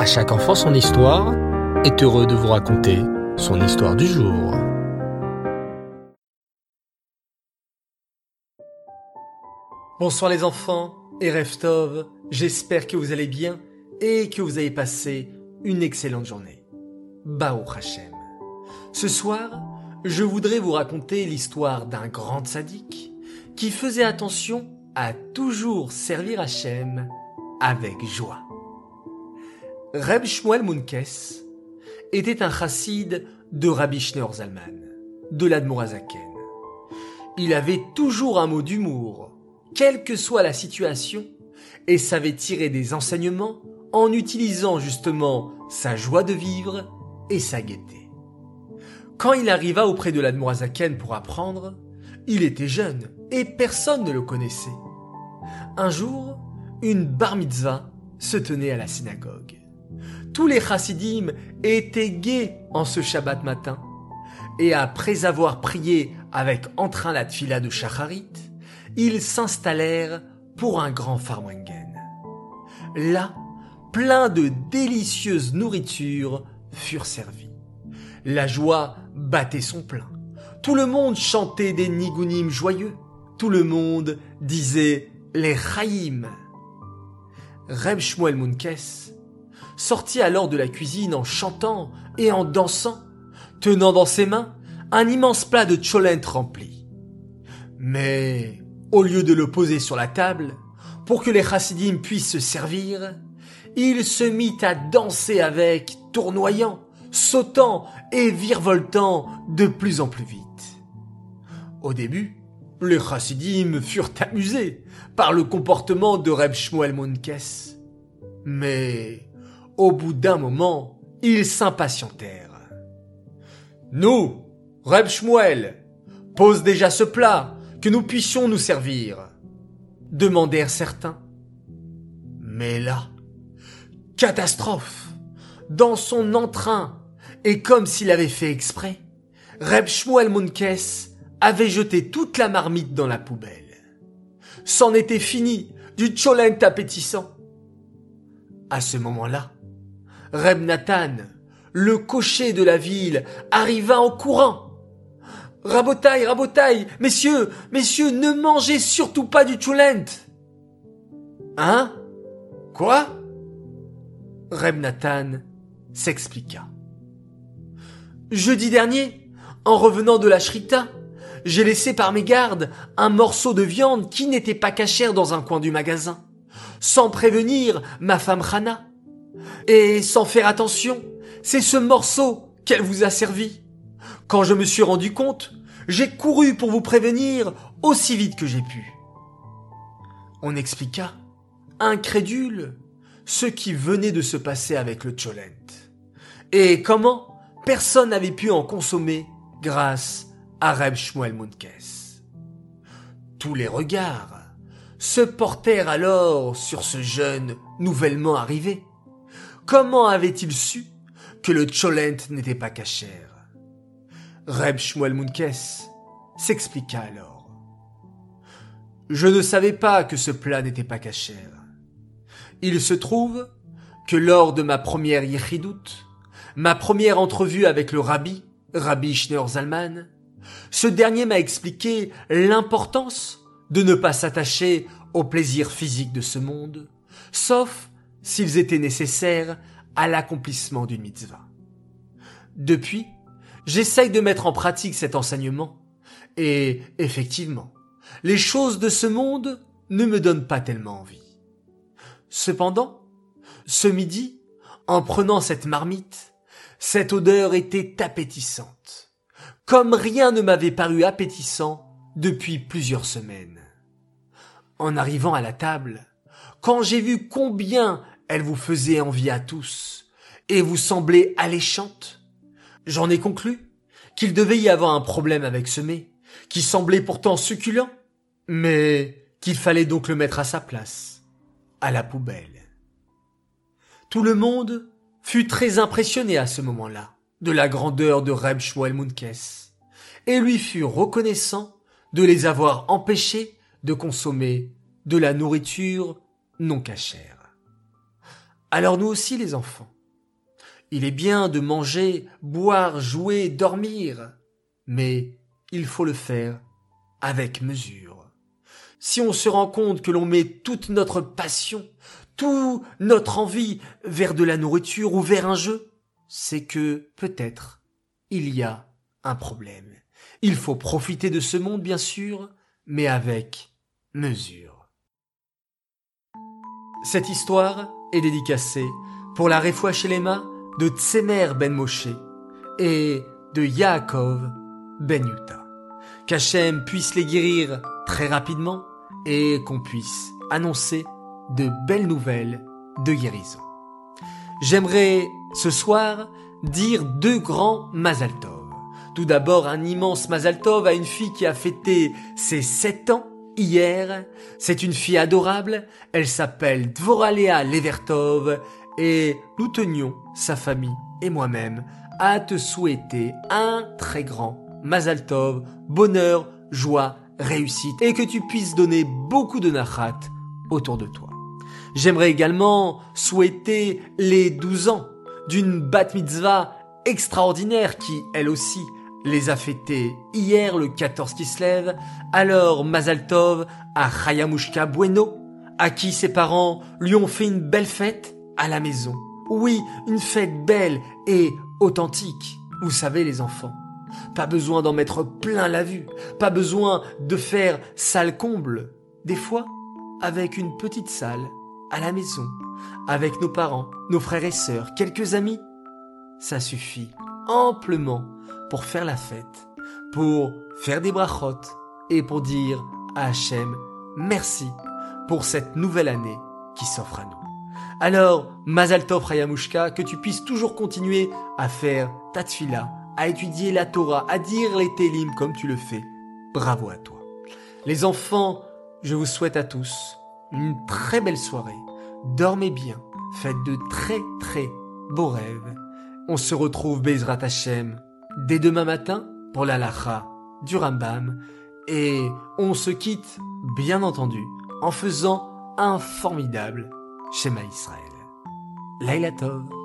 À chaque enfant son histoire est heureux de vous raconter son histoire du jour. Bonsoir les enfants et Reftov, j'espère que vous allez bien et que vous avez passé une excellente journée. Bao Hashem. Ce soir, je voudrais vous raconter l'histoire d'un grand sadique qui faisait attention à toujours servir Hachem avec joie. Reb Shmuel Munkes était un chassid de Rabbi Schneur Zalman, de l'Admorazaken. Il avait toujours un mot d'humour, quelle que soit la situation, et savait tirer des enseignements en utilisant justement sa joie de vivre et sa gaieté. Quand il arriva auprès de l'Admorazaken pour apprendre, il était jeune et personne ne le connaissait. Un jour, une bar mitzvah se tenait à la synagogue. Tous les chassidim étaient gais en ce Shabbat matin. Et après avoir prié avec entrain la tfila de Shacharit, ils s'installèrent pour un grand farwengen. Là, plein de délicieuses nourritures furent servies. La joie battait son plein. Tout le monde chantait des nigunim joyeux. Tout le monde disait les chaïm. Reb Shmuel Munkes sortit alors de la cuisine en chantant et en dansant, tenant dans ses mains un immense plat de cholent rempli. Mais, au lieu de le poser sur la table, pour que les chassidim puissent se servir, il se mit à danser avec, tournoyant, sautant et virevoltant de plus en plus vite. Au début, les chassidim furent amusés par le comportement de Reb Shmuel Munkes. Mais, au bout d'un moment, ils s'impatientèrent. Nous, Reb Shmuel, pose déjà ce plat, que nous puissions nous servir, demandèrent certains. Mais là, catastrophe, dans son entrain, et comme s'il avait fait exprès, Reb Shmuel Munkes avait jeté toute la marmite dans la poubelle. C'en était fini du cholent appétissant. À ce moment-là, Reb Nathan, le cocher de la ville, arriva en courant. Rabotaille, rabotaille, messieurs, messieurs, ne mangez surtout pas du cholent. Hein? Quoi? Reb Nathan s'expliqua. Jeudi dernier, en revenant de la shrita, j'ai laissé par mes gardes un morceau de viande qui n'était pas cachère dans un coin du magasin, sans prévenir ma femme Rana. Et sans faire attention, c'est ce morceau qu'elle vous a servi. Quand je me suis rendu compte, j'ai couru pour vous prévenir aussi vite que j'ai pu. On expliqua, incrédule, ce qui venait de se passer avec le cholent. Et comment personne n'avait pu en consommer grâce à Reb Shmuel Munkes. Tous les regards se portèrent alors sur ce jeune nouvellement arrivé. Comment avait-il su que le cholent n'était pas cachère? Reb Shmuel Munkes s'expliqua alors. Je ne savais pas que ce plat n'était pas cachère. Il se trouve que lors de ma première yichidout, ma première entrevue avec le rabbi, Rabbi Schneur Zalman, ce dernier m'a expliqué l'importance de ne pas s'attacher aux plaisirs physiques de ce monde, sauf s'ils étaient nécessaires à l'accomplissement d'une mitzvah. Depuis, j'essaye de mettre en pratique cet enseignement, et effectivement, les choses de ce monde ne me donnent pas tellement envie. Cependant, ce midi, en prenant cette marmite, cette odeur était appétissante comme rien ne m'avait paru appétissant depuis plusieurs semaines. En arrivant à la table, quand j'ai vu combien elle vous faisait envie à tous, et vous semblait alléchante, j'en ai conclu qu'il devait y avoir un problème avec ce mets, qui semblait pourtant succulent, mais qu'il fallait donc le mettre à sa place, à la poubelle. Tout le monde fut très impressionné à ce moment-là de la grandeur de Reb Munkes, et lui fut reconnaissant de les avoir empêchés de consommer de la nourriture non cachère. Alors nous aussi les enfants. Il est bien de manger, boire, jouer, dormir, mais il faut le faire avec mesure. Si on se rend compte que l'on met toute notre passion, toute notre envie vers de la nourriture ou vers un jeu, c'est que peut-être il y a un problème. Il faut profiter de ce monde, bien sûr, mais avec mesure. Cette histoire est dédicacée pour la Shelema de Tsemer ben Moshe et de Yaakov ben Yuta. Qu'Hachem puisse les guérir très rapidement et qu'on puisse annoncer de belles nouvelles de guérison. J'aimerais ce soir dire deux grands Mazal Tout d'abord un immense Mazal à une fille qui a fêté ses sept ans hier. C'est une fille adorable, elle s'appelle Dvoralea Levertov et nous tenions, sa famille et moi-même, à te souhaiter un très grand Mazal bonheur, joie, réussite et que tu puisses donner beaucoup de nachat autour de toi. J'aimerais également souhaiter les 12 ans d'une bat mitzvah extraordinaire qui, elle aussi, les a fêtés hier le 14 Kislev, alors Mazaltov à Chayamushka Bueno, à qui ses parents lui ont fait une belle fête à la maison. Oui, une fête belle et authentique. Vous savez les enfants, pas besoin d'en mettre plein la vue, pas besoin de faire salle comble. Des fois, avec une petite salle, à la maison, avec nos parents, nos frères et sœurs, quelques amis, ça suffit amplement pour faire la fête, pour faire des brachot et pour dire à Hachem merci pour cette nouvelle année qui s'offre à nous. Alors, Mazal Tov Rayamushka, que tu puisses toujours continuer à faire ta tfila, à étudier la Torah, à dire les Télim comme tu le fais. Bravo à toi. Les enfants, je vous souhaite à tous une très belle soirée. Dormez bien, faites de très très beaux rêves. On se retrouve Bezrat Hashem dès demain matin pour la lacha du Rambam et on se quitte bien entendu en faisant un formidable Shema Israël. Laila Tov.